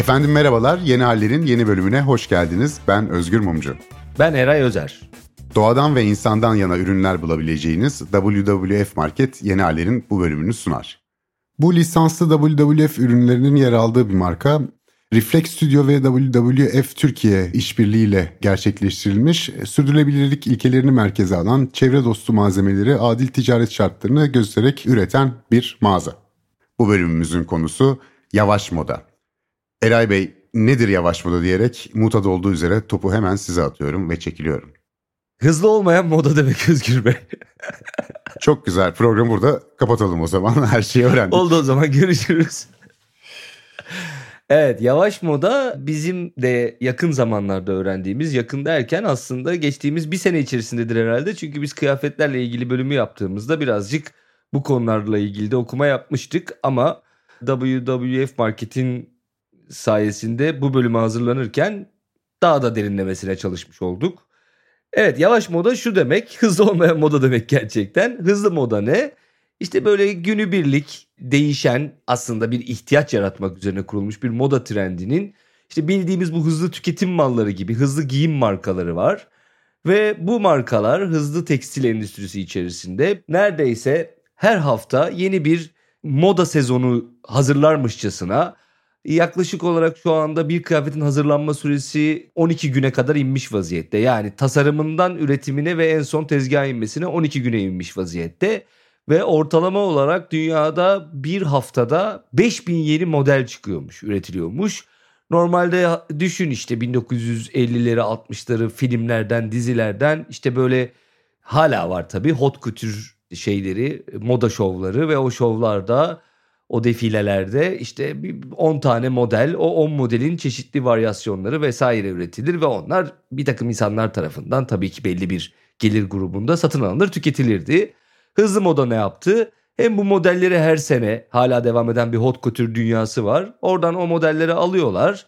Efendim merhabalar, Yeni Haller'in yeni bölümüne hoş geldiniz. Ben Özgür Mumcu. Ben Eray Özer. Doğadan ve insandan yana ürünler bulabileceğiniz WWF Market Yeni Haller'in bu bölümünü sunar. Bu lisanslı WWF ürünlerinin yer aldığı bir marka, Reflex Studio ve WWF Türkiye işbirliğiyle gerçekleştirilmiş, sürdürülebilirlik ilkelerini merkeze alan çevre dostu malzemeleri adil ticaret şartlarını göstererek üreten bir mağaza. Bu bölümümüzün konusu yavaş moda. Eray Bey nedir yavaş moda diyerek mutat olduğu üzere topu hemen size atıyorum ve çekiliyorum. Hızlı olmayan moda demek Özgür Bey. Çok güzel. Programı burada kapatalım o zaman. Her şeyi öğrendik. Oldu o zaman görüşürüz. Evet yavaş moda bizim de yakın zamanlarda öğrendiğimiz yakın derken aslında geçtiğimiz bir sene içerisindedir herhalde. Çünkü biz kıyafetlerle ilgili bölümü yaptığımızda birazcık bu konularla ilgili de okuma yapmıştık. Ama WWF Market'in sayesinde bu bölüme hazırlanırken daha da derinlemesine çalışmış olduk. Evet yavaş moda şu demek hızlı olmayan moda demek gerçekten. Hızlı moda ne? İşte böyle günübirlik değişen aslında bir ihtiyaç yaratmak üzerine kurulmuş bir moda trendinin işte bildiğimiz bu hızlı tüketim malları gibi hızlı giyim markaları var. Ve bu markalar hızlı tekstil endüstrisi içerisinde neredeyse her hafta yeni bir moda sezonu hazırlarmışçasına yaklaşık olarak şu anda bir kıyafetin hazırlanma süresi 12 güne kadar inmiş vaziyette. Yani tasarımından üretimine ve en son tezgaha inmesine 12 güne inmiş vaziyette. Ve ortalama olarak dünyada bir haftada 5000 yeni model çıkıyormuş, üretiliyormuş. Normalde düşün işte 1950'leri 60'ları filmlerden, dizilerden işte böyle hala var tabii hot couture şeyleri, moda şovları ve o şovlarda o defilelerde işte 10 tane model, o 10 modelin çeşitli varyasyonları vesaire üretilir ve onlar bir takım insanlar tarafından tabii ki belli bir gelir grubunda satın alınır, tüketilirdi. Hızlı moda ne yaptı? Hem bu modelleri her sene hala devam eden bir hot couture dünyası var. Oradan o modelleri alıyorlar.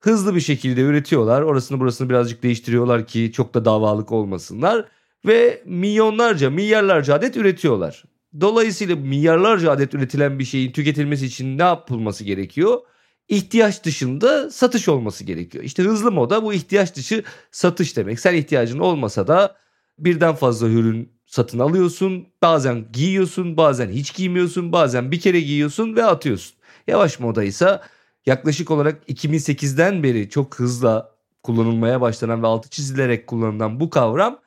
Hızlı bir şekilde üretiyorlar. Orasını burasını birazcık değiştiriyorlar ki çok da davalık olmasınlar. Ve milyonlarca, milyarlarca adet üretiyorlar. Dolayısıyla milyarlarca adet üretilen bir şeyin tüketilmesi için ne yapılması gerekiyor? İhtiyaç dışında satış olması gerekiyor. İşte hızlı moda bu ihtiyaç dışı satış demek. Sen ihtiyacın olmasa da birden fazla ürün satın alıyorsun. Bazen giyiyorsun, bazen hiç giymiyorsun, bazen bir kere giyiyorsun ve atıyorsun. Yavaş moda ise yaklaşık olarak 2008'den beri çok hızla kullanılmaya başlanan ve altı çizilerek kullanılan bu kavram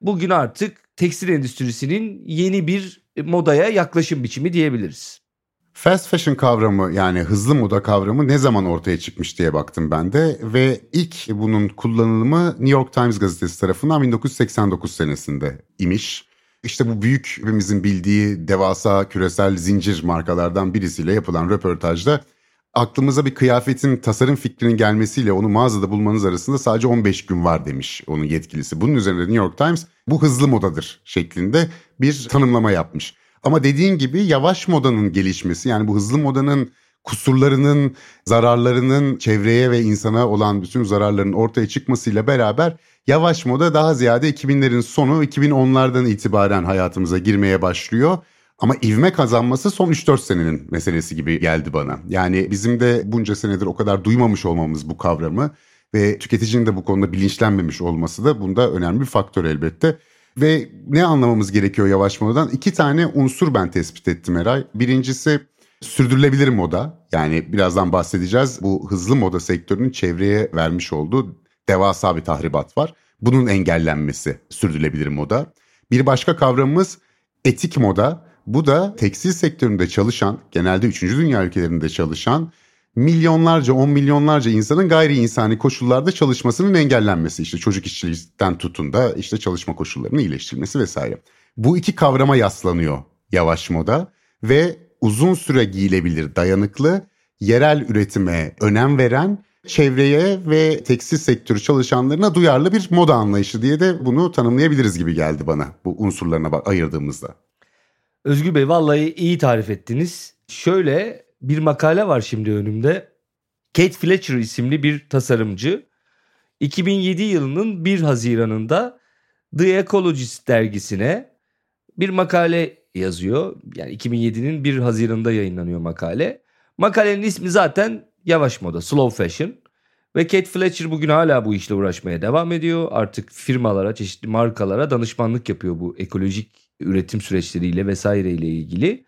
bugün artık tekstil endüstrisinin yeni bir modaya yaklaşım biçimi diyebiliriz. Fast fashion kavramı yani hızlı moda kavramı ne zaman ortaya çıkmış diye baktım ben de ve ilk bunun kullanılımı New York Times gazetesi tarafından 1989 senesinde imiş. İşte bu büyük hepimizin bildiği devasa küresel zincir markalardan birisiyle yapılan röportajda aklımıza bir kıyafetin tasarım fikrinin gelmesiyle onu mağazada bulmanız arasında sadece 15 gün var demiş onun yetkilisi. Bunun üzerine New York Times bu hızlı modadır şeklinde bir tanımlama yapmış. Ama dediğin gibi yavaş modanın gelişmesi yani bu hızlı modanın kusurlarının, zararlarının çevreye ve insana olan bütün zararların ortaya çıkmasıyla beraber yavaş moda daha ziyade 2000'lerin sonu 2010'lardan itibaren hayatımıza girmeye başlıyor. Ama ivme kazanması son 3-4 senenin meselesi gibi geldi bana. Yani bizim de bunca senedir o kadar duymamış olmamız bu kavramı ve tüketicinin de bu konuda bilinçlenmemiş olması da bunda önemli bir faktör elbette. Ve ne anlamamız gerekiyor yavaş modadan? İki tane unsur ben tespit ettim Eray. Birincisi sürdürülebilir moda. Yani birazdan bahsedeceğiz. Bu hızlı moda sektörünün çevreye vermiş olduğu devasa bir tahribat var. Bunun engellenmesi sürdürülebilir moda. Bir başka kavramımız etik moda. Bu da tekstil sektöründe çalışan, genelde 3. dünya ülkelerinde çalışan milyonlarca, on milyonlarca insanın gayri insani koşullarda çalışmasının engellenmesi. işte çocuk işçilikten tutun da işte çalışma koşullarının iyileştirilmesi vesaire. Bu iki kavrama yaslanıyor yavaş moda ve uzun süre giyilebilir, dayanıklı, yerel üretime önem veren, çevreye ve tekstil sektörü çalışanlarına duyarlı bir moda anlayışı diye de bunu tanımlayabiliriz gibi geldi bana bu unsurlarına ayırdığımızda. Özgür Bey vallahi iyi tarif ettiniz. Şöyle bir makale var şimdi önümde. Kate Fletcher isimli bir tasarımcı 2007 yılının 1 Haziran'ında The Ecologist dergisine bir makale yazıyor. Yani 2007'nin 1 Haziran'da yayınlanıyor makale. Makalenin ismi zaten yavaş moda, slow fashion. Ve Kate Fletcher bugün hala bu işle uğraşmaya devam ediyor. Artık firmalara, çeşitli markalara danışmanlık yapıyor bu ekolojik üretim süreçleriyle vesaireyle ilgili.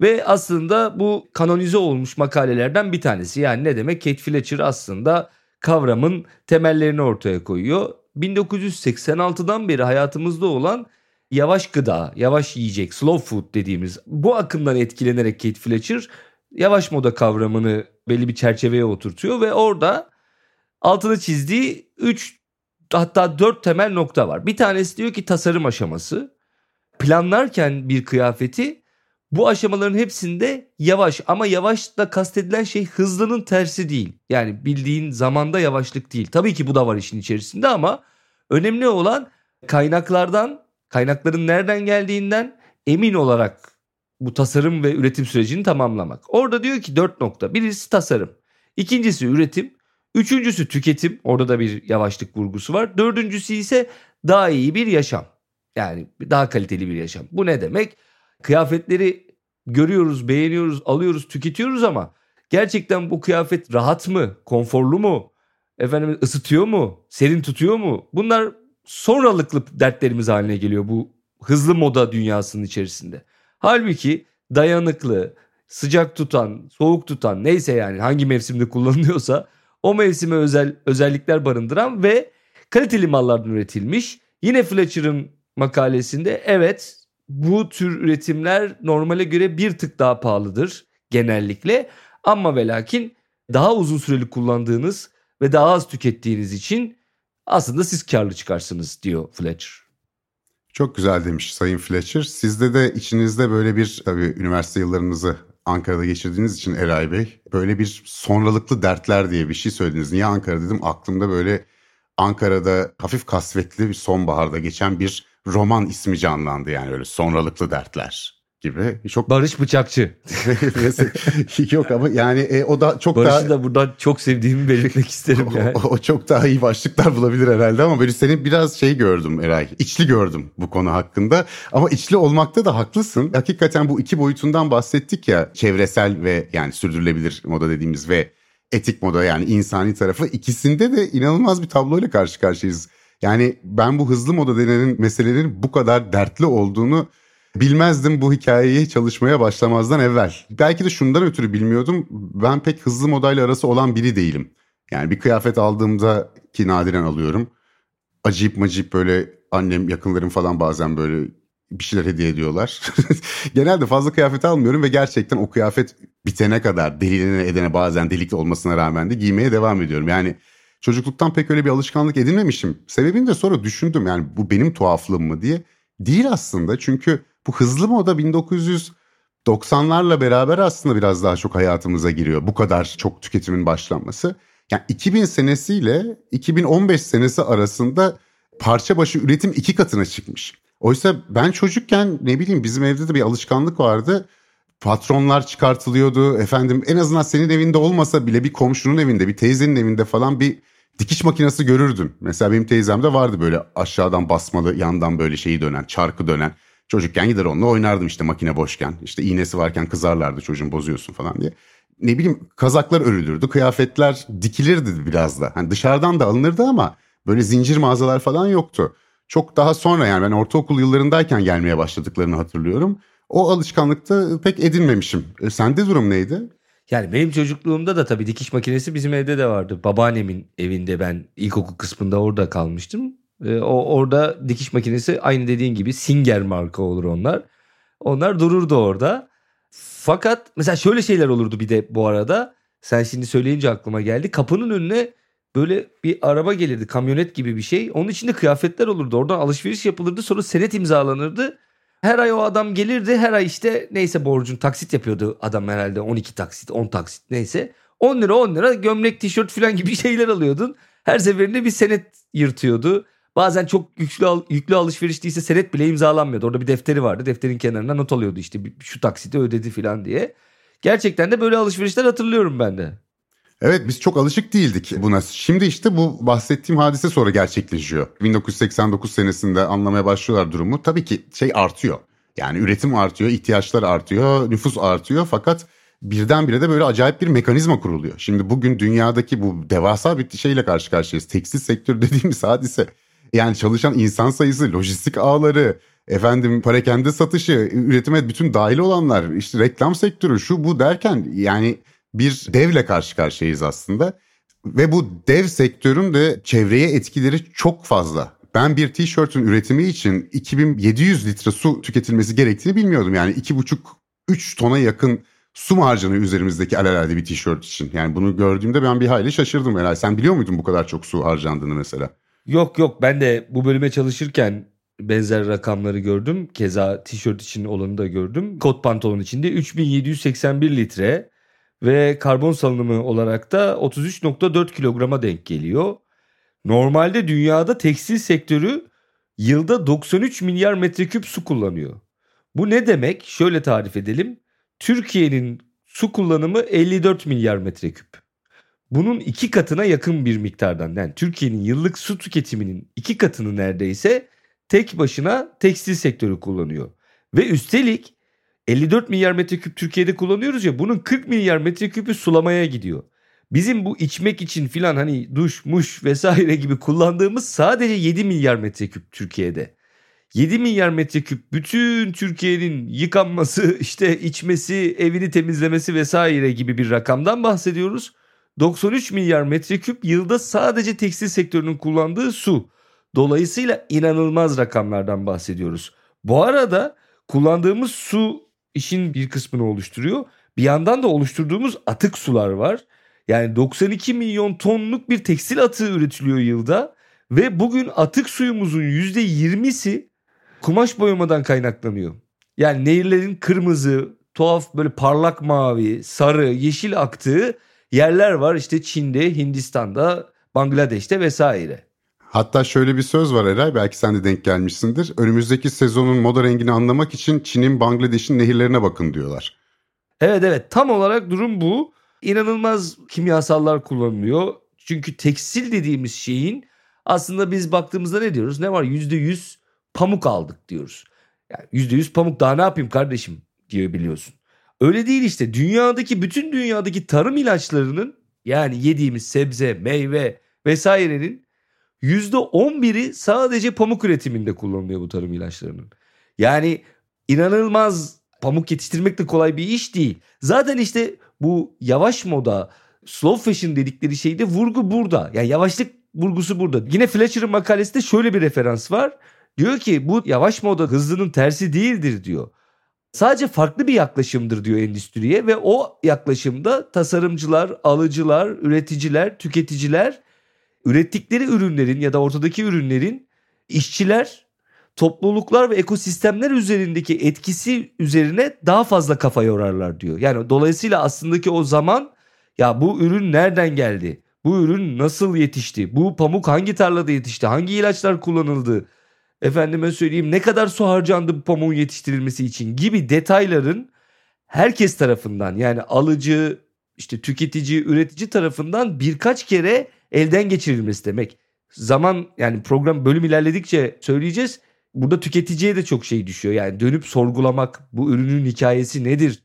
Ve aslında bu kanonize olmuş makalelerden bir tanesi. Yani ne demek? Kate Fletcher aslında kavramın temellerini ortaya koyuyor. 1986'dan beri hayatımızda olan yavaş gıda, yavaş yiyecek, slow food dediğimiz bu akımdan etkilenerek Kate Fletcher yavaş moda kavramını belli bir çerçeveye oturtuyor ve orada altını çizdiği 3 hatta 4 temel nokta var. Bir tanesi diyor ki tasarım aşaması. Planlarken bir kıyafeti bu aşamaların hepsinde yavaş ama yavaş da kastedilen şey hızlının tersi değil. Yani bildiğin zamanda yavaşlık değil. Tabii ki bu da var işin içerisinde ama önemli olan kaynaklardan, kaynakların nereden geldiğinden emin olarak bu tasarım ve üretim sürecini tamamlamak. Orada diyor ki dört nokta. Birisi tasarım. İkincisi üretim. Üçüncüsü tüketim. Orada da bir yavaşlık vurgusu var. Dördüncüsü ise daha iyi bir yaşam. Yani daha kaliteli bir yaşam. Bu ne demek? Kıyafetleri görüyoruz, beğeniyoruz, alıyoruz, tüketiyoruz ama gerçekten bu kıyafet rahat mı, konforlu mu, efendim ısıtıyor mu, serin tutuyor mu? Bunlar sonralıklı dertlerimiz haline geliyor bu hızlı moda dünyasının içerisinde. Halbuki dayanıklı, sıcak tutan, soğuk tutan neyse yani hangi mevsimde kullanılıyorsa o mevsime özel özellikler barındıran ve kaliteli mallardan üretilmiş. Yine Fletcher'ın makalesinde evet bu tür üretimler normale göre bir tık daha pahalıdır genellikle. Ama ve lakin daha uzun süreli kullandığınız ve daha az tükettiğiniz için aslında siz karlı çıkarsınız diyor Fletcher. Çok güzel demiş Sayın Fletcher. Sizde de içinizde böyle bir tabii üniversite yıllarınızı Ankara'da geçirdiğiniz için Eray Bey böyle bir sonralıklı dertler diye bir şey söylediniz. Niye Ankara dedim aklımda böyle Ankara'da hafif kasvetli bir sonbaharda geçen bir roman ismi canlandı yani öyle sonralıklı dertler gibi. Çok Barış Bıçakçı. Yok ama yani e, o da çok Barış'ı daha... da buradan çok sevdiğimi belirtmek isterim yani. O, o çok daha iyi başlıklar bulabilir herhalde ama böyle senin biraz şey gördüm Eray. İçli gördüm bu konu hakkında. Ama içli olmakta da haklısın. Hakikaten bu iki boyutundan bahsettik ya. Çevresel ve yani sürdürülebilir moda dediğimiz ve etik moda yani insani tarafı. ikisinde de inanılmaz bir tabloyla karşı karşıyayız. Yani ben bu hızlı moda denen meselelerin bu kadar dertli olduğunu bilmezdim bu hikayeyi çalışmaya başlamazdan evvel. Belki de şundan ötürü bilmiyordum. Ben pek hızlı modayla arası olan biri değilim. Yani bir kıyafet aldığımda ki nadiren alıyorum. Acayip macip böyle annem yakınlarım falan bazen böyle bir şeyler hediye ediyorlar. Genelde fazla kıyafet almıyorum ve gerçekten o kıyafet bitene kadar deline edene bazen delikli olmasına rağmen de giymeye devam ediyorum. Yani çocukluktan pek öyle bir alışkanlık edinmemişim. Sebebini de sonra düşündüm yani bu benim tuhaflığım mı diye. Değil aslında çünkü bu hızlı moda 1990'larla beraber aslında biraz daha çok hayatımıza giriyor. Bu kadar çok tüketimin başlanması. Yani 2000 senesiyle 2015 senesi arasında parça başı üretim iki katına çıkmış. Oysa ben çocukken ne bileyim bizim evde de bir alışkanlık vardı. Patronlar çıkartılıyordu. Efendim en azından senin evinde olmasa bile bir komşunun evinde, bir teyzenin evinde falan bir dikiş makinesi görürdün. Mesela benim teyzemde vardı böyle aşağıdan basmalı, yandan böyle şeyi dönen, çarkı dönen. Çocukken gider onunla oynardım işte makine boşken. İşte iğnesi varken kızarlardı çocuğun bozuyorsun falan diye. Ne bileyim kazaklar örülürdü, kıyafetler dikilirdi biraz da. Hani dışarıdan da alınırdı ama böyle zincir mağazalar falan yoktu. Çok daha sonra yani ben ortaokul yıllarındayken gelmeye başladıklarını hatırlıyorum. O alışkanlıkta pek edinmemişim. E, sende durum neydi? Yani benim çocukluğumda da tabii dikiş makinesi bizim evde de vardı. Babaannemin evinde ben ilkokul kısmında orada kalmıştım. Ee, o orada dikiş makinesi aynı dediğin gibi Singer marka olur onlar. Onlar dururdu orada. Fakat mesela şöyle şeyler olurdu bir de bu arada. Sen şimdi söyleyince aklıma geldi. Kapının önüne böyle bir araba gelirdi kamyonet gibi bir şey. Onun içinde kıyafetler olurdu. Oradan alışveriş yapılırdı sonra senet imzalanırdı. Her ay o adam gelirdi. Her ay işte neyse borcun taksit yapıyordu adam herhalde 12 taksit 10 taksit neyse. 10 lira 10 lira gömlek tişört falan gibi şeyler alıyordun. Her seferinde bir senet yırtıyordu. Bazen çok yüklü, yüklü alışveriş değilse senet bile imzalanmıyordu. Orada bir defteri vardı. Defterin kenarına not alıyordu işte şu taksiti ödedi falan diye. Gerçekten de böyle alışverişler hatırlıyorum ben de. Evet biz çok alışık değildik buna. Şimdi işte bu bahsettiğim hadise sonra gerçekleşiyor. 1989 senesinde anlamaya başlıyorlar durumu. Tabii ki şey artıyor. Yani üretim artıyor, ihtiyaçlar artıyor, nüfus artıyor fakat birdenbire de böyle acayip bir mekanizma kuruluyor. Şimdi bugün dünyadaki bu devasa bir şeyle karşı karşıyayız. Tekstil sektörü dediğimiz hadise. Yani çalışan insan sayısı, lojistik ağları, efendim parakende satışı, üretime bütün dahil olanlar, işte reklam sektörü şu bu derken yani bir devle karşı karşıyayız aslında. Ve bu dev sektörün de çevreye etkileri çok fazla. Ben bir tişörtün üretimi için 2700 litre su tüketilmesi gerektiğini bilmiyordum. Yani 2,5-3 tona yakın su mu harcanıyor üzerimizdeki alelade bir tişört için? Yani bunu gördüğümde ben bir hayli şaşırdım herhalde. Sen biliyor muydun bu kadar çok su harcandığını mesela? Yok yok ben de bu bölüme çalışırken benzer rakamları gördüm. Keza tişört için olanı da gördüm. Kot pantolon içinde 3781 litre ve karbon salınımı olarak da 33.4 kilograma denk geliyor. Normalde dünyada tekstil sektörü yılda 93 milyar metreküp su kullanıyor. Bu ne demek? Şöyle tarif edelim. Türkiye'nin su kullanımı 54 milyar metreküp. Bunun iki katına yakın bir miktardan yani Türkiye'nin yıllık su tüketiminin iki katını neredeyse tek başına tekstil sektörü kullanıyor. Ve üstelik 54 milyar metreküp Türkiye'de kullanıyoruz ya bunun 40 milyar metreküpü sulamaya gidiyor. Bizim bu içmek için filan hani duş, muş vesaire gibi kullandığımız sadece 7 milyar metreküp Türkiye'de. 7 milyar metreküp bütün Türkiye'nin yıkanması, işte içmesi, evini temizlemesi vesaire gibi bir rakamdan bahsediyoruz. 93 milyar metreküp yılda sadece tekstil sektörünün kullandığı su. Dolayısıyla inanılmaz rakamlardan bahsediyoruz. Bu arada kullandığımız su işin bir kısmını oluşturuyor. Bir yandan da oluşturduğumuz atık sular var. Yani 92 milyon tonluk bir tekstil atığı üretiliyor yılda ve bugün atık suyumuzun %20'si kumaş boyamadan kaynaklanıyor. Yani nehirlerin kırmızı, tuhaf böyle parlak mavi, sarı, yeşil aktığı yerler var. İşte Çin'de, Hindistan'da, Bangladeş'te vesaire. Hatta şöyle bir söz var Eray belki sen de denk gelmişsindir. Önümüzdeki sezonun moda rengini anlamak için Çin'in Bangladeş'in nehirlerine bakın diyorlar. Evet evet tam olarak durum bu. İnanılmaz kimyasallar kullanılıyor. Çünkü tekstil dediğimiz şeyin aslında biz baktığımızda ne diyoruz? Ne var? %100 pamuk aldık diyoruz. Yani %100 pamuk daha ne yapayım kardeşim diyor biliyorsun. Öyle değil işte. Dünyadaki bütün dünyadaki tarım ilaçlarının yani yediğimiz sebze, meyve vesairenin %11'i sadece pamuk üretiminde kullanılıyor bu tarım ilaçlarının. Yani inanılmaz pamuk yetiştirmek de kolay bir iş değil. Zaten işte bu yavaş moda, slow fashion dedikleri şeyde vurgu burada. Yani yavaşlık vurgusu burada. Yine Fletcher'ın makalesinde şöyle bir referans var. Diyor ki bu yavaş moda hızlının tersi değildir diyor. Sadece farklı bir yaklaşımdır diyor endüstriye ve o yaklaşımda tasarımcılar, alıcılar, üreticiler, tüketiciler ürettikleri ürünlerin ya da ortadaki ürünlerin işçiler, topluluklar ve ekosistemler üzerindeki etkisi üzerine daha fazla kafa yorarlar diyor. Yani dolayısıyla aslında ki o zaman ya bu ürün nereden geldi? Bu ürün nasıl yetişti? Bu pamuk hangi tarlada yetişti? Hangi ilaçlar kullanıldı? Efendime söyleyeyim ne kadar su harcandı bu pamuğun yetiştirilmesi için gibi detayların herkes tarafından yani alıcı, işte tüketici, üretici tarafından birkaç kere elden geçirilmesi demek. Zaman yani program bölüm ilerledikçe söyleyeceğiz. Burada tüketiciye de çok şey düşüyor. Yani dönüp sorgulamak bu ürünün hikayesi nedir?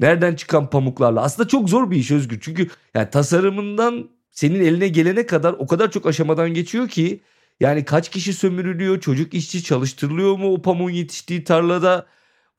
Nereden çıkan pamuklarla? Aslında çok zor bir iş Özgür. Çünkü yani tasarımından senin eline gelene kadar o kadar çok aşamadan geçiyor ki yani kaç kişi sömürülüyor? Çocuk işçi çalıştırılıyor mu o pamuğun yetiştiği tarlada?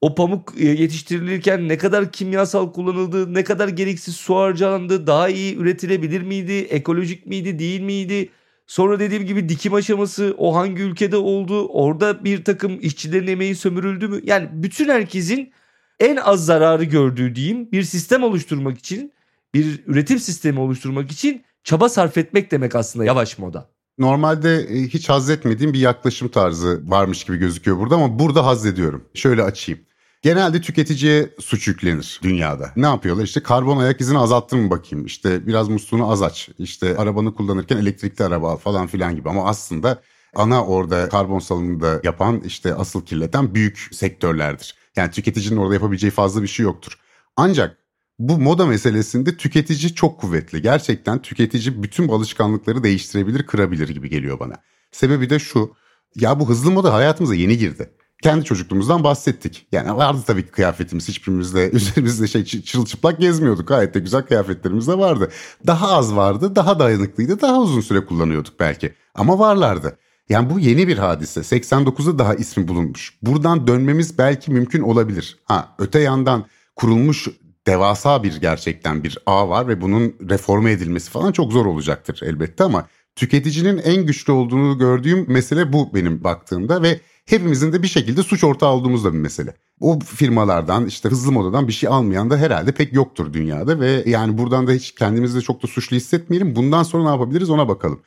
O pamuk e, yetiştirilirken ne kadar kimyasal kullanıldı, ne kadar gereksiz su harcandı, daha iyi üretilebilir miydi, ekolojik miydi, değil miydi? Sonra dediğim gibi dikim aşaması o hangi ülkede oldu, orada bir takım işçilerin emeği sömürüldü mü? Yani bütün herkesin en az zararı gördüğü diyeyim bir sistem oluşturmak için, bir üretim sistemi oluşturmak için çaba sarf etmek demek aslında yavaş moda. Normalde e, hiç haz etmediğim bir yaklaşım tarzı varmış gibi gözüküyor burada ama burada haz ediyorum. Şöyle açayım. Genelde tüketiciye suç yüklenir dünyada. Ne yapıyorlar? İşte karbon ayak izini azalttın mı bakayım? İşte biraz musluğunu az aç. İşte arabanı kullanırken elektrikli araba al falan filan gibi. Ama aslında ana orada karbon salımını da yapan işte asıl kirleten büyük sektörlerdir. Yani tüketicinin orada yapabileceği fazla bir şey yoktur. Ancak bu moda meselesinde tüketici çok kuvvetli. Gerçekten tüketici bütün alışkanlıkları değiştirebilir, kırabilir gibi geliyor bana. Sebebi de şu. Ya bu hızlı moda hayatımıza yeni girdi. Kendi çocukluğumuzdan bahsettik. Yani vardı tabii ki kıyafetimiz. Hiçbirimizde üzerimizde şey çırılçıplak gezmiyorduk. Gayet de güzel kıyafetlerimiz de vardı. Daha az vardı, daha dayanıklıydı, daha uzun süre kullanıyorduk belki. Ama varlardı. Yani bu yeni bir hadise. 89'da daha ismi bulunmuş. Buradan dönmemiz belki mümkün olabilir. Ha öte yandan kurulmuş devasa bir gerçekten bir ağ var ve bunun reforme edilmesi falan çok zor olacaktır elbette ama tüketicinin en güçlü olduğunu gördüğüm mesele bu benim baktığımda ve hepimizin de bir şekilde suç ortağı olduğumuz da bir mesele. O firmalardan işte hızlı modadan bir şey almayan da herhalde pek yoktur dünyada ve yani buradan da hiç kendimizi de çok da suçlu hissetmeyelim. Bundan sonra ne yapabiliriz ona bakalım.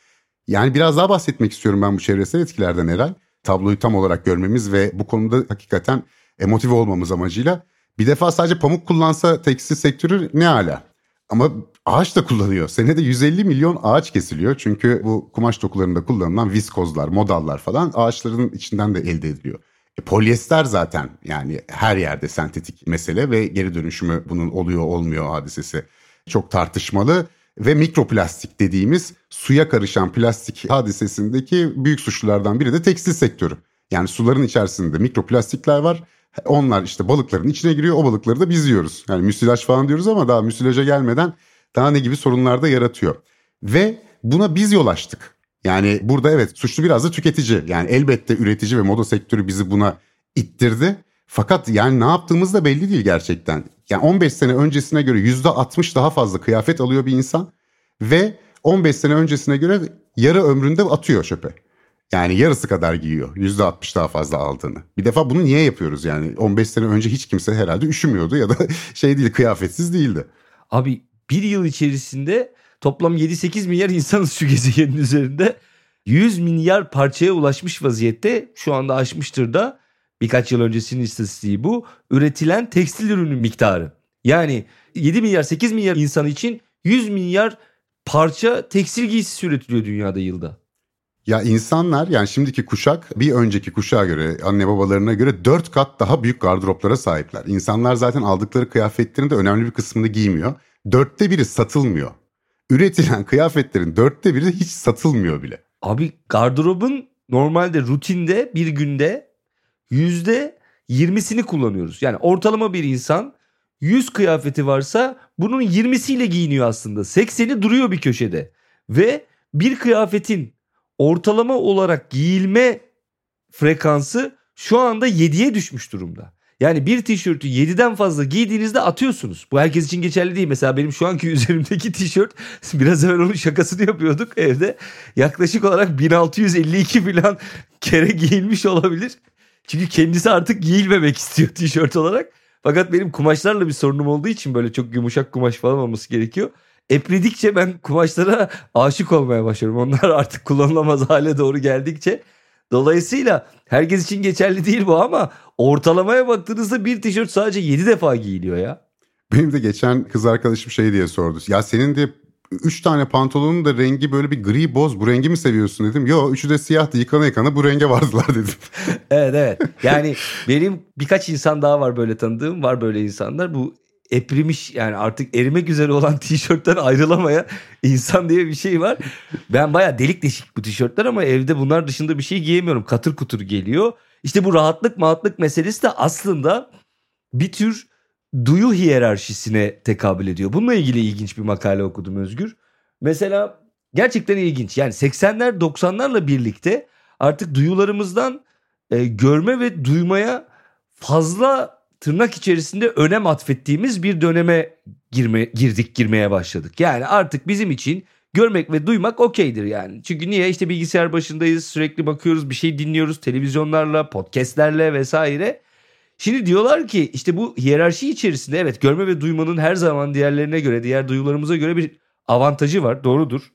Yani biraz daha bahsetmek istiyorum ben bu çevresel etkilerden Eray. Tabloyu tam olarak görmemiz ve bu konuda hakikaten motive olmamız amacıyla. Bir defa sadece pamuk kullansa tekstil sektörü ne ala. Ama ağaç da kullanıyor. Senede 150 milyon ağaç kesiliyor. Çünkü bu kumaş dokularında kullanılan viskozlar, modallar falan ağaçların içinden de elde ediliyor. E, polyester zaten yani her yerde sentetik mesele ve geri dönüşümü bunun oluyor olmuyor hadisesi çok tartışmalı. Ve mikroplastik dediğimiz suya karışan plastik hadisesindeki büyük suçlulardan biri de tekstil sektörü. Yani suların içerisinde mikroplastikler var onlar işte balıkların içine giriyor o balıkları da biz yiyoruz. Yani müsilaj falan diyoruz ama daha müsilaja gelmeden daha ne gibi sorunlar da yaratıyor. Ve buna biz yol açtık. Yani burada evet suçlu biraz da tüketici. Yani elbette üretici ve moda sektörü bizi buna ittirdi. Fakat yani ne yaptığımız da belli değil gerçekten. Yani 15 sene öncesine göre %60 daha fazla kıyafet alıyor bir insan ve 15 sene öncesine göre yarı ömründe atıyor çöpe. Yani yarısı kadar giyiyor. Yüzde 60 daha fazla aldığını. Bir defa bunu niye yapıyoruz yani? 15 sene önce hiç kimse herhalde üşümüyordu ya da şey değil kıyafetsiz değildi. Abi bir yıl içerisinde toplam 7-8 milyar insanız şu gezegenin üzerinde. 100 milyar parçaya ulaşmış vaziyette şu anda aşmıştır da birkaç yıl öncesinin istatistiği bu. Üretilen tekstil ürünü miktarı. Yani 7 milyar 8 milyar insan için 100 milyar parça tekstil giysisi üretiliyor dünyada yılda. Ya insanlar yani şimdiki kuşak bir önceki kuşağa göre anne babalarına göre dört kat daha büyük gardıroplara sahipler. İnsanlar zaten aldıkları kıyafetlerin de önemli bir kısmını giymiyor. Dörtte biri satılmıyor. Üretilen kıyafetlerin dörtte biri hiç satılmıyor bile. Abi gardırobun normalde rutinde bir günde yüzde yirmisini kullanıyoruz. Yani ortalama bir insan 100 kıyafeti varsa bunun 20'siyle giyiniyor aslında. 80'i duruyor bir köşede. Ve bir kıyafetin ortalama olarak giyilme frekansı şu anda 7'ye düşmüş durumda. Yani bir tişörtü 7'den fazla giydiğinizde atıyorsunuz. Bu herkes için geçerli değil. Mesela benim şu anki üzerimdeki tişört biraz evvel onun şakasını yapıyorduk evde. Yaklaşık olarak 1652 falan kere giyilmiş olabilir. Çünkü kendisi artık giyilmemek istiyor tişört olarak. Fakat benim kumaşlarla bir sorunum olduğu için böyle çok yumuşak kumaş falan olması gerekiyor epredikçe ben kumaşlara aşık olmaya başlıyorum. Onlar artık kullanılamaz hale doğru geldikçe. Dolayısıyla herkes için geçerli değil bu ama ortalamaya baktığınızda bir tişört sadece 7 defa giyiliyor ya. Benim de geçen kız arkadaşım şey diye sordu. Ya senin de 3 tane pantolonun da rengi böyle bir gri boz. Bu rengi mi seviyorsun dedim. Yo üçü de siyahtı yıkana yıkana bu renge vardılar dedim. evet evet. Yani benim birkaç insan daha var böyle tanıdığım. Var böyle insanlar. Bu eprimiş yani artık erimek üzere olan tişörtten ayrılamayan insan diye bir şey var. Ben baya delik deşik bu tişörtler ama evde bunlar dışında bir şey giyemiyorum. Katır kutur geliyor. İşte bu rahatlık mahatlık meselesi de aslında bir tür duyu hiyerarşisine tekabül ediyor. Bununla ilgili ilginç bir makale okudum Özgür. Mesela gerçekten ilginç. Yani 80'ler 90'larla birlikte artık duyularımızdan e, görme ve duymaya fazla tırnak içerisinde önem atfettiğimiz bir döneme girme, girdik girmeye başladık. Yani artık bizim için görmek ve duymak okeydir yani. Çünkü niye işte bilgisayar başındayız sürekli bakıyoruz bir şey dinliyoruz televizyonlarla podcastlerle vesaire. Şimdi diyorlar ki işte bu hiyerarşi içerisinde evet görme ve duymanın her zaman diğerlerine göre diğer duyularımıza göre bir avantajı var doğrudur.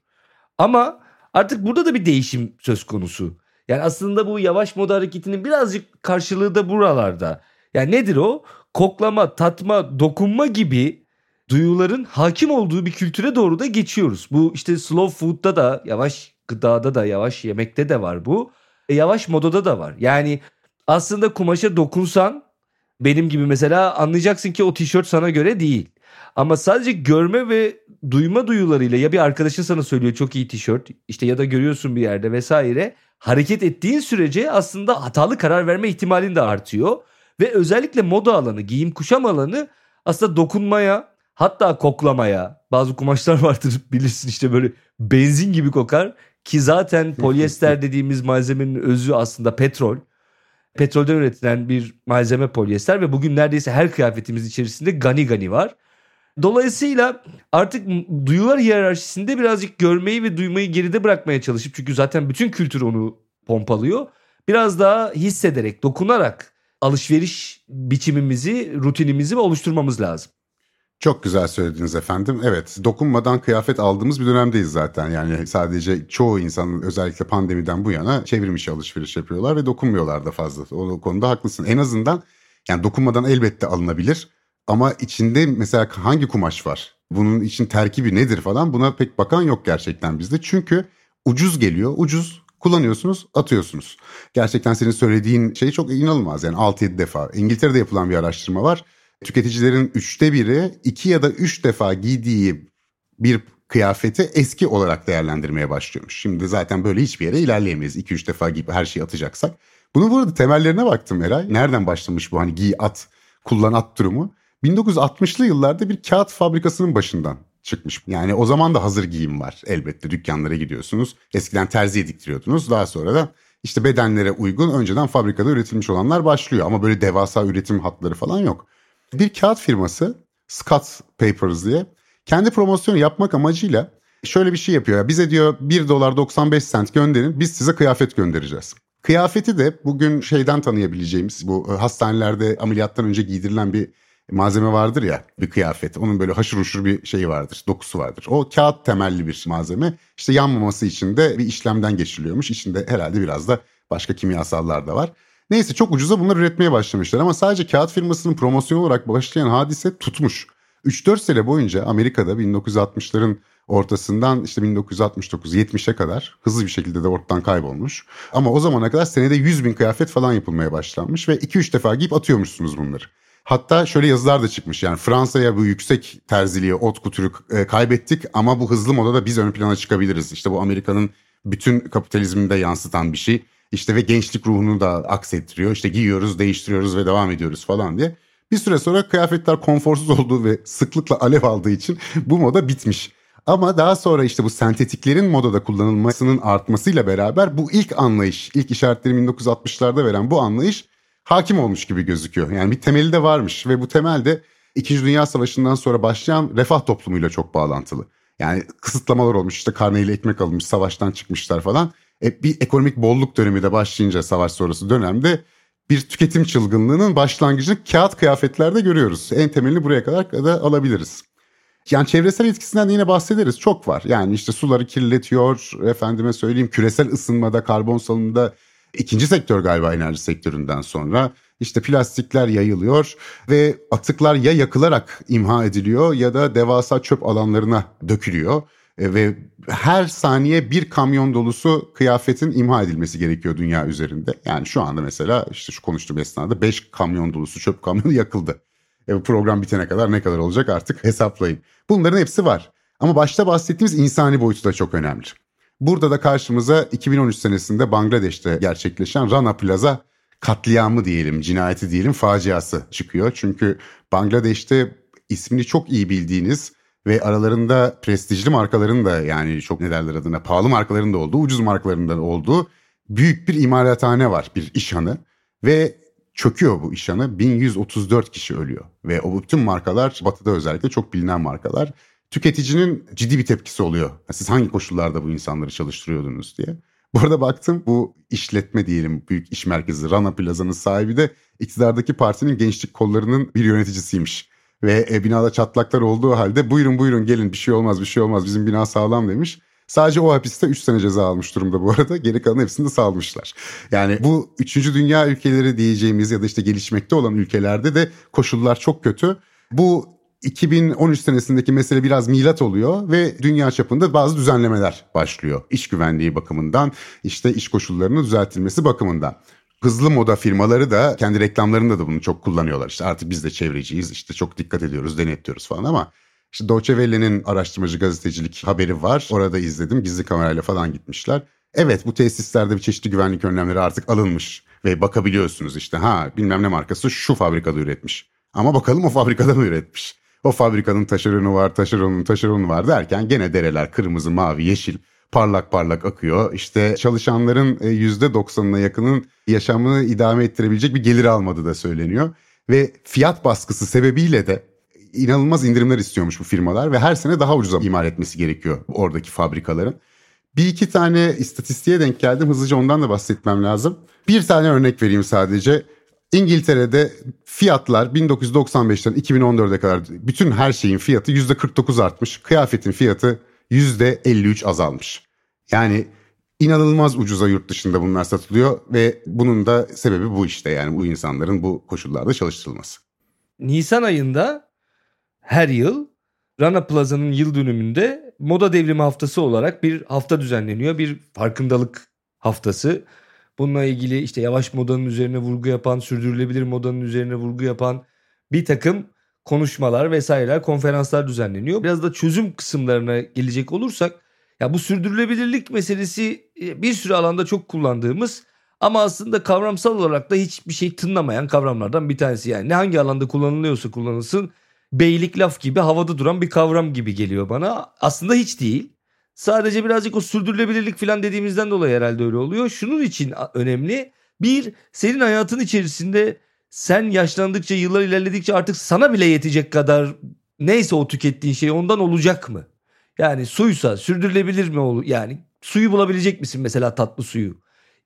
Ama artık burada da bir değişim söz konusu. Yani aslında bu yavaş moda hareketinin birazcık karşılığı da buralarda. Yani nedir o? Koklama, tatma, dokunma gibi duyuların hakim olduğu bir kültüre doğru da geçiyoruz. Bu işte slow food'da da, yavaş gıdada da, yavaş yemekte de var bu. E, yavaş modada da var. Yani aslında kumaşa dokunsan benim gibi mesela anlayacaksın ki o tişört sana göre değil. Ama sadece görme ve duyma duyularıyla ya bir arkadaşın sana söylüyor çok iyi tişört işte ya da görüyorsun bir yerde vesaire hareket ettiğin sürece aslında hatalı karar verme ihtimalin de artıyor. Ve özellikle moda alanı, giyim kuşam alanı aslında dokunmaya, hatta koklamaya. Bazı kumaşlar vardır bilirsin işte böyle benzin gibi kokar. Ki zaten polyester dediğimiz malzemenin özü aslında petrol. Petrolden üretilen bir malzeme polyester ve bugün neredeyse her kıyafetimiz içerisinde gani gani var. Dolayısıyla artık duyular hiyerarşisinde birazcık görmeyi ve duymayı geride bırakmaya çalışıp çünkü zaten bütün kültür onu pompalıyor. Biraz daha hissederek, dokunarak alışveriş biçimimizi, rutinimizi oluşturmamız lazım. Çok güzel söylediniz efendim. Evet dokunmadan kıyafet aldığımız bir dönemdeyiz zaten. Yani sadece çoğu insanın özellikle pandemiden bu yana çevirmiş alışveriş yapıyorlar ve dokunmuyorlar da fazla. O konuda haklısın. En azından yani dokunmadan elbette alınabilir. Ama içinde mesela hangi kumaş var? Bunun için terkibi nedir falan buna pek bakan yok gerçekten bizde. Çünkü ucuz geliyor. Ucuz kullanıyorsunuz, atıyorsunuz. Gerçekten senin söylediğin şey çok inanılmaz. Yani 6-7 defa. İngiltere'de yapılan bir araştırma var. Tüketicilerin üçte biri iki ya da üç defa giydiği bir kıyafeti eski olarak değerlendirmeye başlıyormuş. Şimdi zaten böyle hiçbir yere ilerleyemeyiz. 2-3 defa giyip her şeyi atacaksak. Bunu burada temellerine baktım Eray. Nereden başlamış bu hani giy at, kullan at durumu? 1960'lı yıllarda bir kağıt fabrikasının başından çıkmış. Yani o zaman da hazır giyim var elbette dükkanlara gidiyorsunuz. Eskiden terziye diktiriyordunuz daha sonra da işte bedenlere uygun önceden fabrikada üretilmiş olanlar başlıyor. Ama böyle devasa üretim hatları falan yok. Bir kağıt firması Scott Papers diye kendi promosyonu yapmak amacıyla şöyle bir şey yapıyor. Bize diyor 1 dolar 95 cent gönderin biz size kıyafet göndereceğiz. Kıyafeti de bugün şeyden tanıyabileceğimiz bu hastanelerde ameliyattan önce giydirilen bir malzeme vardır ya bir kıyafet. Onun böyle haşır uşur bir şeyi vardır, dokusu vardır. O kağıt temelli bir malzeme. İşte yanmaması için de bir işlemden geçiriliyormuş. İçinde herhalde biraz da başka kimyasallar da var. Neyse çok ucuza bunlar üretmeye başlamışlar ama sadece kağıt firmasının promosyonu olarak başlayan hadise tutmuş. 3-4 sene boyunca Amerika'da 1960'ların ortasından işte 1969-70'e kadar hızlı bir şekilde de ortadan kaybolmuş. Ama o zamana kadar senede 100 bin kıyafet falan yapılmaya başlanmış ve 2-3 defa giyip atıyormuşsunuz bunları. Hatta şöyle yazılar da çıkmış yani Fransa'ya bu yüksek terziliği, ot kuturu e, kaybettik ama bu hızlı modada biz ön plana çıkabiliriz. İşte bu Amerika'nın bütün kapitalizminde yansıtan bir şey. İşte ve gençlik ruhunu da aksettiriyor. İşte giyiyoruz, değiştiriyoruz ve devam ediyoruz falan diye. Bir süre sonra kıyafetler konforsuz olduğu ve sıklıkla alev aldığı için bu moda bitmiş. Ama daha sonra işte bu sentetiklerin modada kullanılmasının artmasıyla beraber bu ilk anlayış, ilk işaretleri 1960'larda veren bu anlayış hakim olmuş gibi gözüküyor. Yani bir temeli de varmış ve bu temel de İkinci Dünya Savaşı'ndan sonra başlayan refah toplumuyla çok bağlantılı. Yani kısıtlamalar olmuş işte karneyle ekmek alınmış savaştan çıkmışlar falan. E, bir ekonomik bolluk dönemi de başlayınca savaş sonrası dönemde bir tüketim çılgınlığının başlangıcını kağıt kıyafetlerde görüyoruz. En temelini buraya kadar da alabiliriz. Yani çevresel etkisinden de yine bahsederiz. Çok var. Yani işte suları kirletiyor, efendime söyleyeyim küresel ısınmada, karbon salınımında ikinci sektör galiba enerji sektöründen sonra. işte plastikler yayılıyor ve atıklar ya yakılarak imha ediliyor ya da devasa çöp alanlarına dökülüyor. E, ve her saniye bir kamyon dolusu kıyafetin imha edilmesi gerekiyor dünya üzerinde. Yani şu anda mesela işte şu konuştuğum esnada 5 kamyon dolusu çöp kamyonu yakıldı. E, program bitene kadar ne kadar olacak artık hesaplayın. Bunların hepsi var. Ama başta bahsettiğimiz insani boyutu da çok önemli. Burada da karşımıza 2013 senesinde Bangladeş'te gerçekleşen Rana Plaza katliamı diyelim, cinayeti diyelim, faciası çıkıyor. Çünkü Bangladeş'te ismini çok iyi bildiğiniz ve aralarında prestijli markaların da yani çok ne derler adına pahalı markaların da olduğu, ucuz markaların da olduğu büyük bir imalathane var, bir işhanı ve çöküyor bu işhanı. 1134 kişi ölüyor ve o bütün markalar batıda özellikle çok bilinen markalar. Tüketicinin ciddi bir tepkisi oluyor. Siz hangi koşullarda bu insanları çalıştırıyordunuz diye. Bu arada baktım bu işletme diyelim büyük iş merkezi Rana Plaza'nın sahibi de iktidardaki partinin gençlik kollarının bir yöneticisiymiş ve e, binada çatlaklar olduğu halde buyurun buyurun gelin bir şey olmaz bir şey olmaz bizim bina sağlam demiş. Sadece o hapiste 3 sene ceza almış durumda bu arada. Geri kalan hepsini de salmışlar. Yani bu 3. dünya ülkeleri diyeceğimiz ya da işte gelişmekte olan ülkelerde de koşullar çok kötü. Bu 2013 senesindeki mesele biraz milat oluyor ve dünya çapında bazı düzenlemeler başlıyor. İş güvenliği bakımından, işte iş koşullarının düzeltilmesi bakımından hızlı moda firmaları da kendi reklamlarında da bunu çok kullanıyorlar. İşte artık biz de çevreciyiz işte çok dikkat ediyoruz denetliyoruz falan ama işte Deutsche Welle'nin araştırmacı gazetecilik haberi var. Orada izledim gizli kamerayla falan gitmişler. Evet bu tesislerde bir çeşitli güvenlik önlemleri artık alınmış ve bakabiliyorsunuz işte ha bilmem ne markası şu fabrikada üretmiş. Ama bakalım o fabrikada mı üretmiş? O fabrikanın taşeronu var, taşeronun taşeronu var derken gene dereler kırmızı, mavi, yeşil parlak parlak akıyor. İşte çalışanların %90'ına e, yakının yaşamını idame ettirebilecek bir gelir almadığı da söyleniyor. Ve fiyat baskısı sebebiyle de inanılmaz indirimler istiyormuş bu firmalar ve her sene daha ucuza imal etmesi gerekiyor oradaki fabrikaların. Bir iki tane istatistiğe denk geldim. Hızlıca ondan da bahsetmem lazım. Bir tane örnek vereyim sadece. İngiltere'de fiyatlar 1995'ten 2014'e kadar bütün her şeyin fiyatı %49 artmış. Kıyafetin fiyatı %53 azalmış. Yani inanılmaz ucuza yurt dışında bunlar satılıyor ve bunun da sebebi bu işte yani bu insanların bu koşullarda çalıştırılması. Nisan ayında her yıl Rana Plaza'nın yıl dönümünde moda devrimi haftası olarak bir hafta düzenleniyor. Bir farkındalık haftası. Bununla ilgili işte yavaş modanın üzerine vurgu yapan, sürdürülebilir modanın üzerine vurgu yapan bir takım konuşmalar vesaireler, konferanslar düzenleniyor. Biraz da çözüm kısımlarına gelecek olursak ya bu sürdürülebilirlik meselesi e, bir sürü alanda çok kullandığımız ama aslında kavramsal olarak da hiçbir şey tınlamayan kavramlardan bir tanesi. Yani ne hangi alanda kullanılıyorsa kullanılsın beylik laf gibi havada duran bir kavram gibi geliyor bana. Aslında hiç değil. Sadece birazcık o sürdürülebilirlik falan dediğimizden dolayı herhalde öyle oluyor. Şunun için önemli. Bir, senin hayatın içerisinde sen yaşlandıkça, yıllar ilerledikçe artık sana bile yetecek kadar neyse o tükettiğin şey ondan olacak mı? Yani suysa sürdürülebilir mi olur? Yani suyu bulabilecek misin mesela tatlı suyu?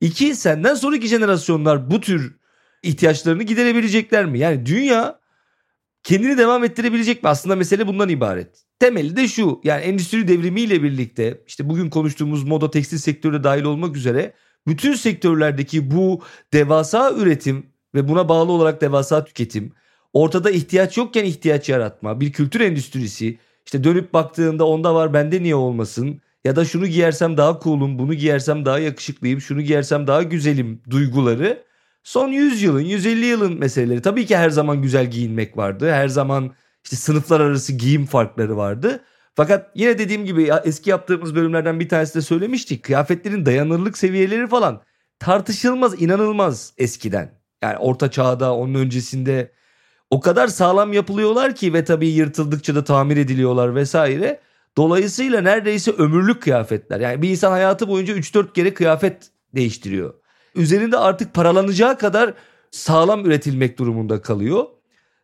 İki, senden sonraki jenerasyonlar bu tür ihtiyaçlarını giderebilecekler mi? Yani dünya kendini devam ettirebilecek mi? Aslında mesele bundan ibaret. Temeli de şu yani endüstri devrimiyle birlikte işte bugün konuştuğumuz moda tekstil sektörü dahil olmak üzere bütün sektörlerdeki bu devasa üretim ve buna bağlı olarak devasa tüketim, ortada ihtiyaç yokken ihtiyaç yaratma, bir kültür endüstrisi, işte dönüp baktığında onda var bende niye olmasın ya da şunu giyersem daha cool'um, bunu giyersem daha yakışıklıyım, şunu giyersem daha güzelim duyguları son 100 yılın, 150 yılın meseleleri. Tabii ki her zaman güzel giyinmek vardı. Her zaman işte sınıflar arası giyim farkları vardı. Fakat yine dediğim gibi eski yaptığımız bölümlerden bir tanesi de söylemiştik. Kıyafetlerin dayanırlık seviyeleri falan tartışılmaz, inanılmaz eskiden. Yani orta çağda, onun öncesinde o kadar sağlam yapılıyorlar ki ve tabii yırtıldıkça da tamir ediliyorlar vesaire. Dolayısıyla neredeyse ömürlük kıyafetler. Yani bir insan hayatı boyunca 3-4 kere kıyafet değiştiriyor. Üzerinde artık paralanacağı kadar sağlam üretilmek durumunda kalıyor.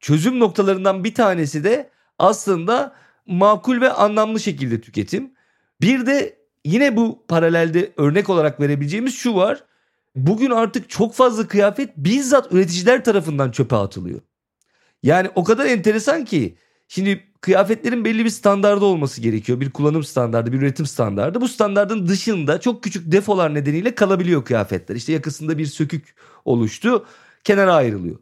Çözüm noktalarından bir tanesi de aslında makul ve anlamlı şekilde tüketim. Bir de yine bu paralelde örnek olarak verebileceğimiz şu var. Bugün artık çok fazla kıyafet bizzat üreticiler tarafından çöpe atılıyor. Yani o kadar enteresan ki şimdi kıyafetlerin belli bir standardı olması gerekiyor. Bir kullanım standardı, bir üretim standardı. Bu standardın dışında çok küçük defolar nedeniyle kalabiliyor kıyafetler. İşte yakasında bir sökük oluştu, kenara ayrılıyor.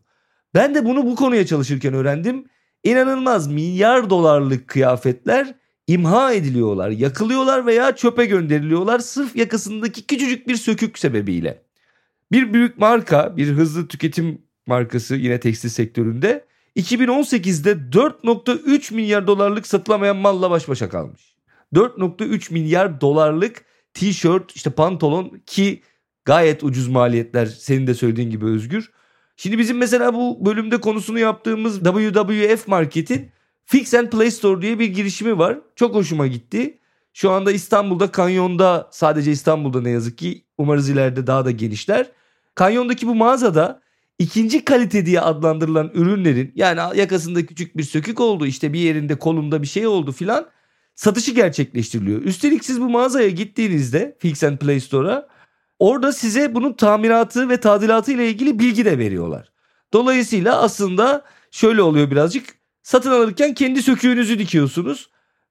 Ben de bunu bu konuya çalışırken öğrendim. İnanılmaz milyar dolarlık kıyafetler imha ediliyorlar, yakılıyorlar veya çöpe gönderiliyorlar sırf yakasındaki küçücük bir sökük sebebiyle. Bir büyük marka, bir hızlı tüketim markası yine tekstil sektöründe 2018'de 4.3 milyar dolarlık satılamayan malla baş başa kalmış. 4.3 milyar dolarlık tişört, işte pantolon ki gayet ucuz maliyetler senin de söylediğin gibi Özgür. Şimdi bizim mesela bu bölümde konusunu yaptığımız WWF Market'in Fix and Play Store diye bir girişimi var. Çok hoşuma gitti. Şu anda İstanbul'da Kanyon'da sadece İstanbul'da ne yazık ki umarız ileride daha da genişler. Kanyon'daki bu mağazada ikinci kalite diye adlandırılan ürünlerin yani yakasında küçük bir sökük oldu işte bir yerinde kolunda bir şey oldu filan satışı gerçekleştiriliyor. Üstelik siz bu mağazaya gittiğinizde Fix and Play Store'a orada size bunun tamiratı ve tadilatı ile ilgili bilgi de veriyorlar. Dolayısıyla aslında şöyle oluyor birazcık satın alırken kendi söküğünüzü dikiyorsunuz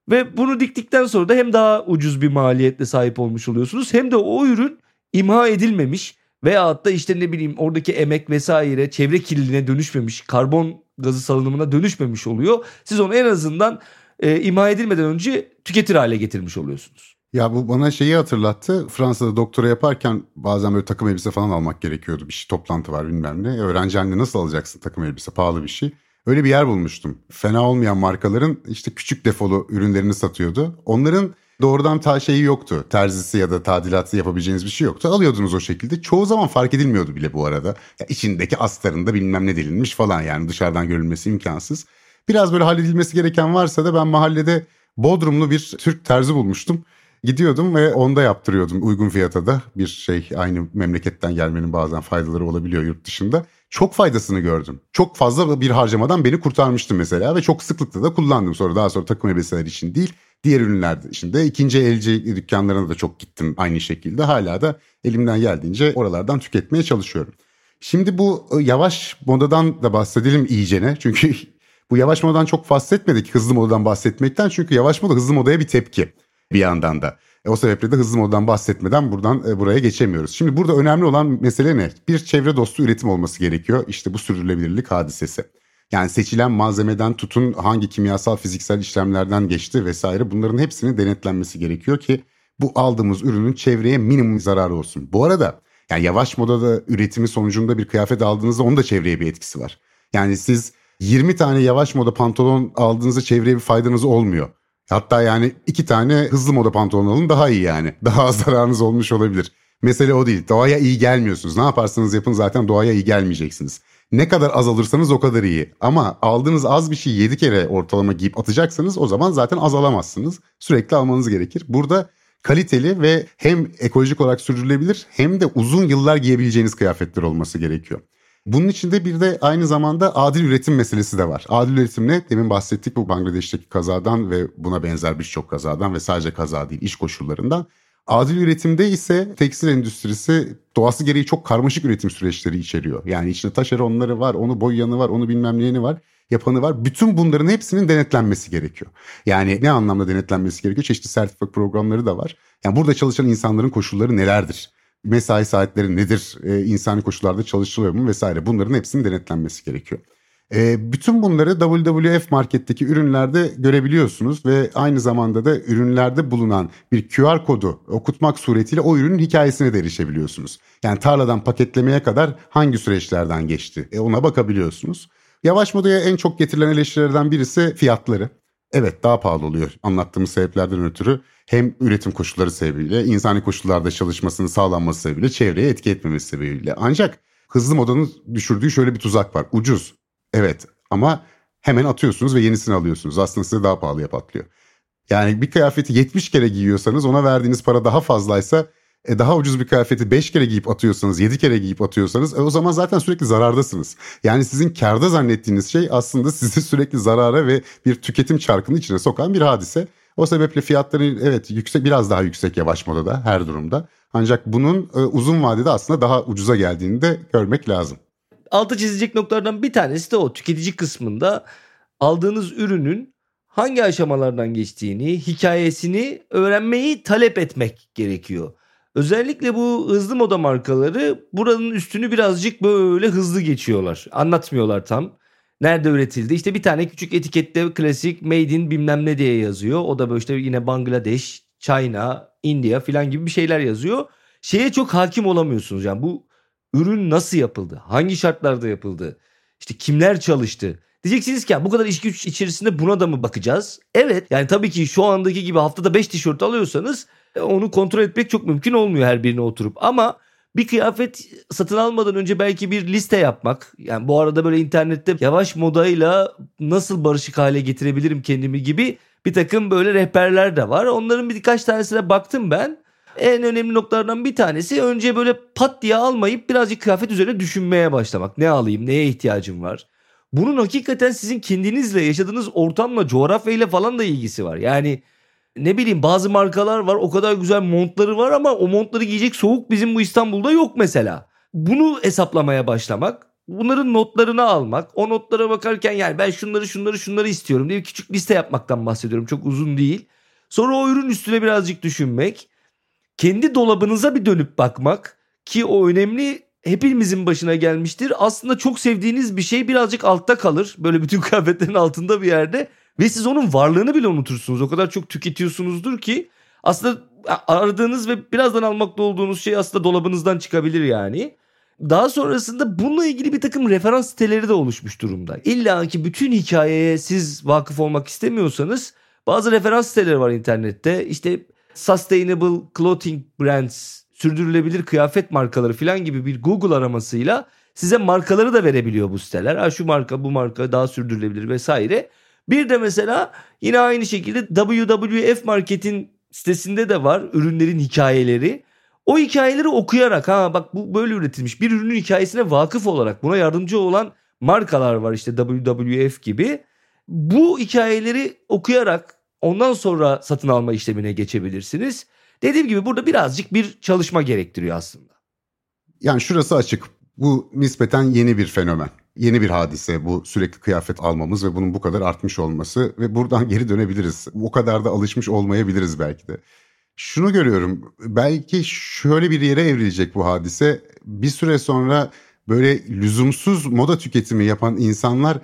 ve bunu diktikten sonra da hem daha ucuz bir maliyetle sahip olmuş oluyorsunuz hem de o ürün imha edilmemiş Veyahut da işte ne bileyim oradaki emek vesaire çevre kirliliğine dönüşmemiş, karbon gazı salınımına dönüşmemiş oluyor. Siz onu en azından e, imha edilmeden önce tüketir hale getirmiş oluyorsunuz. Ya bu bana şeyi hatırlattı. Fransa'da doktora yaparken bazen böyle takım elbise falan almak gerekiyordu. Bir şey toplantı var bilmem ne. Öğrenci haline nasıl alacaksın takım elbise pahalı bir şey. Öyle bir yer bulmuştum. Fena olmayan markaların işte küçük defolu ürünlerini satıyordu. Onların doğrudan ta şeyi yoktu. Terzisi ya da tadilatı yapabileceğiniz bir şey yoktu. Alıyordunuz o şekilde. Çoğu zaman fark edilmiyordu bile bu arada. Ya içindeki astarında bilmem ne delinmiş falan yani dışarıdan görülmesi imkansız. Biraz böyle halledilmesi gereken varsa da ben mahallede Bodrumlu bir Türk terzi bulmuştum. Gidiyordum ve onda yaptırıyordum uygun fiyata da. Bir şey aynı memleketten gelmenin bazen faydaları olabiliyor yurt dışında. Çok faydasını gördüm. Çok fazla bir harcamadan beni kurtarmıştı mesela ve çok sıklıkla da kullandım sonra. Daha sonra takım elbiseler için değil diğer ürünler için de ikinci elci dükkanlarına da çok gittim aynı şekilde. Hala da elimden geldiğince oralardan tüketmeye çalışıyorum. Şimdi bu e, yavaş modadan da bahsedelim iyicene. Çünkü bu yavaş modadan çok bahsetmedik hızlı modadan bahsetmekten. Çünkü yavaş moda hızlı modaya bir tepki bir yandan da. E, o sebeple de hızlı modadan bahsetmeden buradan e, buraya geçemiyoruz. Şimdi burada önemli olan mesele ne? Bir çevre dostu üretim olması gerekiyor. İşte bu sürdürülebilirlik hadisesi. Yani seçilen malzemeden tutun hangi kimyasal fiziksel işlemlerden geçti vesaire bunların hepsinin denetlenmesi gerekiyor ki bu aldığımız ürünün çevreye minimum zararı olsun. Bu arada yani yavaş modada üretimi sonucunda bir kıyafet aldığınızda onun da çevreye bir etkisi var. Yani siz 20 tane yavaş moda pantolon aldığınızda çevreye bir faydanız olmuyor. Hatta yani iki tane hızlı moda pantolon alın daha iyi yani. Daha az zararınız olmuş olabilir. Mesele o değil. Doğaya iyi gelmiyorsunuz. Ne yaparsanız yapın zaten doğaya iyi gelmeyeceksiniz. Ne kadar az alırsanız o kadar iyi. Ama aldığınız az bir şey 7 kere ortalama giyip atacaksanız o zaman zaten az alamazsınız. Sürekli almanız gerekir. Burada kaliteli ve hem ekolojik olarak sürdürülebilir hem de uzun yıllar giyebileceğiniz kıyafetler olması gerekiyor. Bunun içinde bir de aynı zamanda adil üretim meselesi de var. Adil üretim ne? Demin bahsettik bu Bangladeş'teki kazadan ve buna benzer birçok kazadan ve sadece kaza değil iş koşullarından. Adil üretimde ise tekstil endüstrisi doğası gereği çok karmaşık üretim süreçleri içeriyor. Yani içinde taşeronları var, onu boyayanı var, onu bilmem neyini var, yapanı var. Bütün bunların hepsinin denetlenmesi gerekiyor. Yani ne anlamda denetlenmesi gerekiyor? Çeşitli sertifika programları da var. Yani burada çalışan insanların koşulları nelerdir? Mesai saatleri nedir, e, insani koşullarda çalışılıyor mu vesaire bunların hepsinin denetlenmesi gerekiyor. E, bütün bunları WWF marketteki ürünlerde görebiliyorsunuz ve aynı zamanda da ürünlerde bulunan bir QR kodu okutmak suretiyle o ürünün hikayesine de erişebiliyorsunuz. Yani tarladan paketlemeye kadar hangi süreçlerden geçti e, ona bakabiliyorsunuz. Yavaş modaya en çok getirilen eleştirilerden birisi fiyatları. Evet daha pahalı oluyor anlattığımız sebeplerden ötürü hem üretim koşulları sebebiyle, insani koşullarda çalışmasının sağlanması sebebiyle, çevreye etki etmemesi sebebiyle. Ancak hızlı modanın düşürdüğü şöyle bir tuzak var. Ucuz. Evet ama hemen atıyorsunuz ve yenisini alıyorsunuz. Aslında size daha pahalıya patlıyor. Yani bir kıyafeti 70 kere giyiyorsanız ona verdiğiniz para daha fazlaysa e, daha ucuz bir kıyafeti 5 kere giyip atıyorsanız 7 kere giyip atıyorsanız e, o zaman zaten sürekli zarardasınız. Yani sizin karda zannettiğiniz şey aslında sizi sürekli zarara ve bir tüketim çarkının içine sokan bir hadise. O sebeple fiyatları evet yüksek biraz daha yüksek yavaş modada her durumda. Ancak bunun e, uzun vadede aslında daha ucuza geldiğini de görmek lazım. Altı çizecek noktalardan bir tanesi de o tüketici kısmında aldığınız ürünün hangi aşamalardan geçtiğini, hikayesini öğrenmeyi talep etmek gerekiyor. Özellikle bu hızlı moda markaları buranın üstünü birazcık böyle hızlı geçiyorlar. Anlatmıyorlar tam. Nerede üretildi? İşte bir tane küçük etikette klasik made in bilmem ne diye yazıyor. O da böyle işte yine Bangladeş, China, India falan gibi bir şeyler yazıyor. Şeye çok hakim olamıyorsunuz. Yani bu ürün nasıl yapıldı? Hangi şartlarda yapıldı? İşte kimler çalıştı? Diyeceksiniz ki ya bu kadar iş güç içerisinde buna da mı bakacağız? Evet yani tabii ki şu andaki gibi haftada 5 tişört alıyorsanız onu kontrol etmek çok mümkün olmuyor her birine oturup. Ama bir kıyafet satın almadan önce belki bir liste yapmak. Yani bu arada böyle internette yavaş modayla nasıl barışık hale getirebilirim kendimi gibi bir takım böyle rehberler de var. Onların birkaç tanesine baktım ben. En önemli noktalardan bir tanesi önce böyle pat diye almayıp birazcık kıyafet üzerine düşünmeye başlamak. Ne alayım, neye ihtiyacım var? Bunun hakikaten sizin kendinizle, yaşadığınız ortamla, coğrafyayla falan da ilgisi var. Yani ne bileyim bazı markalar var o kadar güzel montları var ama o montları giyecek soğuk bizim bu İstanbul'da yok mesela. Bunu hesaplamaya başlamak bunların notlarını almak o notlara bakarken yani ben şunları şunları şunları istiyorum diye bir küçük liste yapmaktan bahsediyorum çok uzun değil. Sonra o ürün üstüne birazcık düşünmek kendi dolabınıza bir dönüp bakmak ki o önemli hepimizin başına gelmiştir. Aslında çok sevdiğiniz bir şey birazcık altta kalır. Böyle bütün kıyafetlerin altında bir yerde. Ve siz onun varlığını bile unutursunuz. O kadar çok tüketiyorsunuzdur ki aslında aradığınız ve birazdan almakta olduğunuz şey aslında dolabınızdan çıkabilir yani. Daha sonrasında bununla ilgili bir takım referans siteleri de oluşmuş durumda. İlla ki bütün hikayeye siz vakıf olmak istemiyorsanız Bazı referans siteleri var internette. İşte Sustainable Clothing Brands, sürdürülebilir kıyafet markaları falan gibi bir Google aramasıyla size markaları da verebiliyor bu siteler. Ha şu marka bu marka daha sürdürülebilir vesaire. Bir de mesela yine aynı şekilde WWF Market'in sitesinde de var ürünlerin hikayeleri. O hikayeleri okuyarak ha bak bu böyle üretilmiş bir ürünün hikayesine vakıf olarak buna yardımcı olan markalar var işte WWF gibi. Bu hikayeleri okuyarak ondan sonra satın alma işlemine geçebilirsiniz. Dediğim gibi burada birazcık bir çalışma gerektiriyor aslında. Yani şurası açık. Bu nispeten yeni bir fenomen. Yeni bir hadise bu sürekli kıyafet almamız ve bunun bu kadar artmış olması ve buradan geri dönebiliriz. O kadar da alışmış olmayabiliriz belki de. Şunu görüyorum. Belki şöyle bir yere evrilecek bu hadise. Bir süre sonra böyle lüzumsuz moda tüketimi yapan insanlar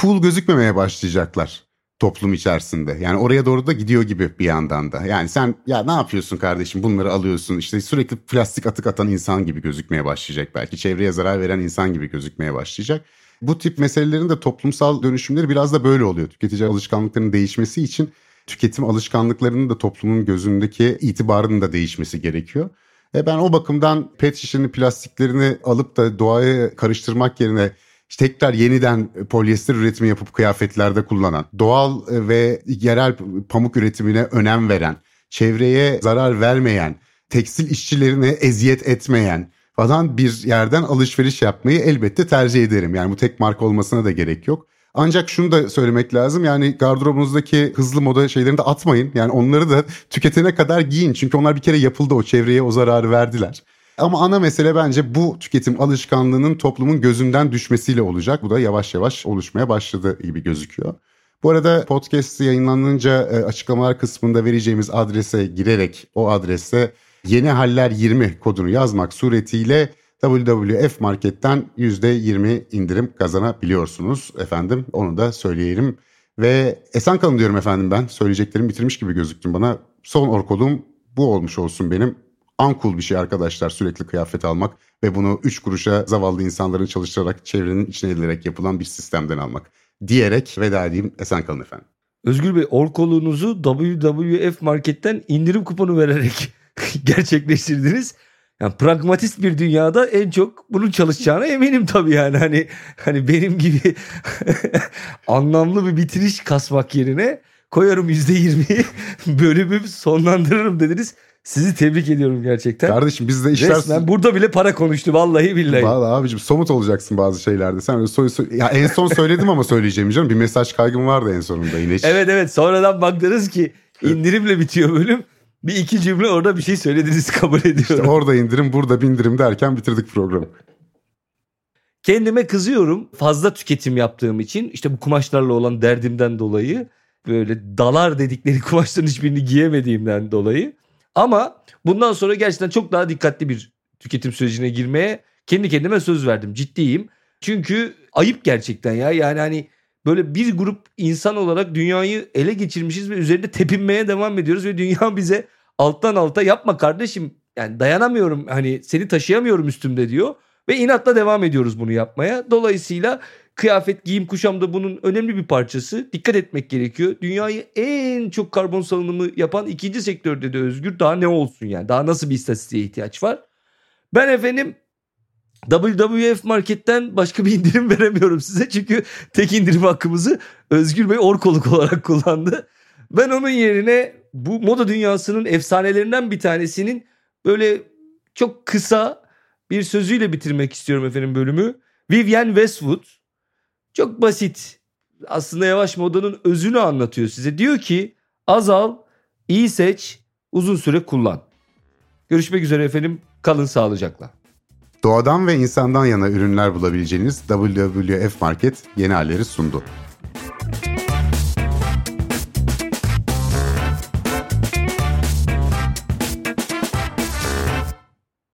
cool gözükmemeye başlayacaklar toplum içerisinde. Yani oraya doğru da gidiyor gibi bir yandan da. Yani sen ya ne yapıyorsun kardeşim bunları alıyorsun işte sürekli plastik atık atan insan gibi gözükmeye başlayacak belki. Çevreye zarar veren insan gibi gözükmeye başlayacak. Bu tip meselelerin de toplumsal dönüşümleri biraz da böyle oluyor. Tüketici alışkanlıklarının değişmesi için tüketim alışkanlıklarının da toplumun gözündeki itibarının da değişmesi gerekiyor. E ben o bakımdan pet şişenin plastiklerini alıp da doğaya karıştırmak yerine tekrar yeniden polyester üretimi yapıp kıyafetlerde kullanan, doğal ve yerel pamuk üretimine önem veren, çevreye zarar vermeyen, tekstil işçilerine eziyet etmeyen falan bir yerden alışveriş yapmayı elbette tercih ederim. Yani bu tek marka olmasına da gerek yok. Ancak şunu da söylemek lazım yani gardırobunuzdaki hızlı moda şeylerini de atmayın. Yani onları da tüketene kadar giyin. Çünkü onlar bir kere yapıldı o çevreye o zararı verdiler. Ama ana mesele bence bu tüketim alışkanlığının toplumun gözünden düşmesiyle olacak. Bu da yavaş yavaş oluşmaya başladı gibi gözüküyor. Bu arada podcast yayınlanınca e, açıklamalar kısmında vereceğimiz adrese girerek o adrese yeni haller 20 kodunu yazmak suretiyle WWF Market'ten %20 indirim kazanabiliyorsunuz efendim. Onu da söyleyelim. Ve esen kalın diyorum efendim ben. Söyleyeceklerimi bitirmiş gibi gözüktüm bana. Son orkolum bu olmuş olsun benim. Ankul bir şey arkadaşlar sürekli kıyafet almak ve bunu 3 kuruşa zavallı insanların çalıştırarak çevrenin içine edilerek yapılan bir sistemden almak. Diyerek veda edeyim. Esen kalın efendim. Özgür Bey orkoluğunuzu WWF Market'ten indirim kuponu vererek gerçekleştirdiniz yani pragmatist bir dünyada en çok bunun çalışacağına eminim tabii yani hani hani benim gibi anlamlı bir bitiriş kasmak yerine koyarım %20'yi bölümü sonlandırırım dediniz. Sizi tebrik ediyorum gerçekten. Kardeşim biz de işler... Resmen burada bile para konuştu vallahi billahi. Vallahi abicim somut olacaksın bazı şeylerde. Sen öyle soy, soy... Ya en son söyledim ama söyleyeceğim canım. Bir mesaj kaygım vardı en sonunda yine. evet evet sonradan baktınız ki indirimle bitiyor bölüm. Bir iki cümle orada bir şey söylediniz kabul ediyorum. İşte orada indirim burada bindirim derken bitirdik programı. Kendime kızıyorum fazla tüketim yaptığım için işte bu kumaşlarla olan derdimden dolayı böyle dalar dedikleri kumaşların hiçbirini giyemediğimden dolayı. Ama bundan sonra gerçekten çok daha dikkatli bir tüketim sürecine girmeye kendi kendime söz verdim. Ciddiyim. Çünkü ayıp gerçekten ya. Yani hani böyle bir grup insan olarak dünyayı ele geçirmişiz ve üzerinde tepinmeye devam ediyoruz ve dünya bize alttan alta yapma kardeşim yani dayanamıyorum hani seni taşıyamıyorum üstümde diyor ve inatla devam ediyoruz bunu yapmaya. Dolayısıyla kıyafet, giyim, kuşam da bunun önemli bir parçası. Dikkat etmek gerekiyor. Dünyayı en çok karbon salınımı yapan ikinci sektörde de özgür. Daha ne olsun yani? Daha nasıl bir istatistiğe ihtiyaç var? Ben efendim WWF Market'ten başka bir indirim veremiyorum size. Çünkü tek indirim hakkımızı Özgür Bey orkoluk olarak kullandı. Ben onun yerine bu moda dünyasının efsanelerinden bir tanesinin böyle çok kısa bir sözüyle bitirmek istiyorum efendim bölümü. Vivienne Westwood çok basit aslında yavaş modanın özünü anlatıyor size. Diyor ki azal, iyi seç, uzun süre kullan. Görüşmek üzere efendim. Kalın sağlıcakla. Doğadan ve insandan yana ürünler bulabileceğiniz WWF Market yeni halleri sundu.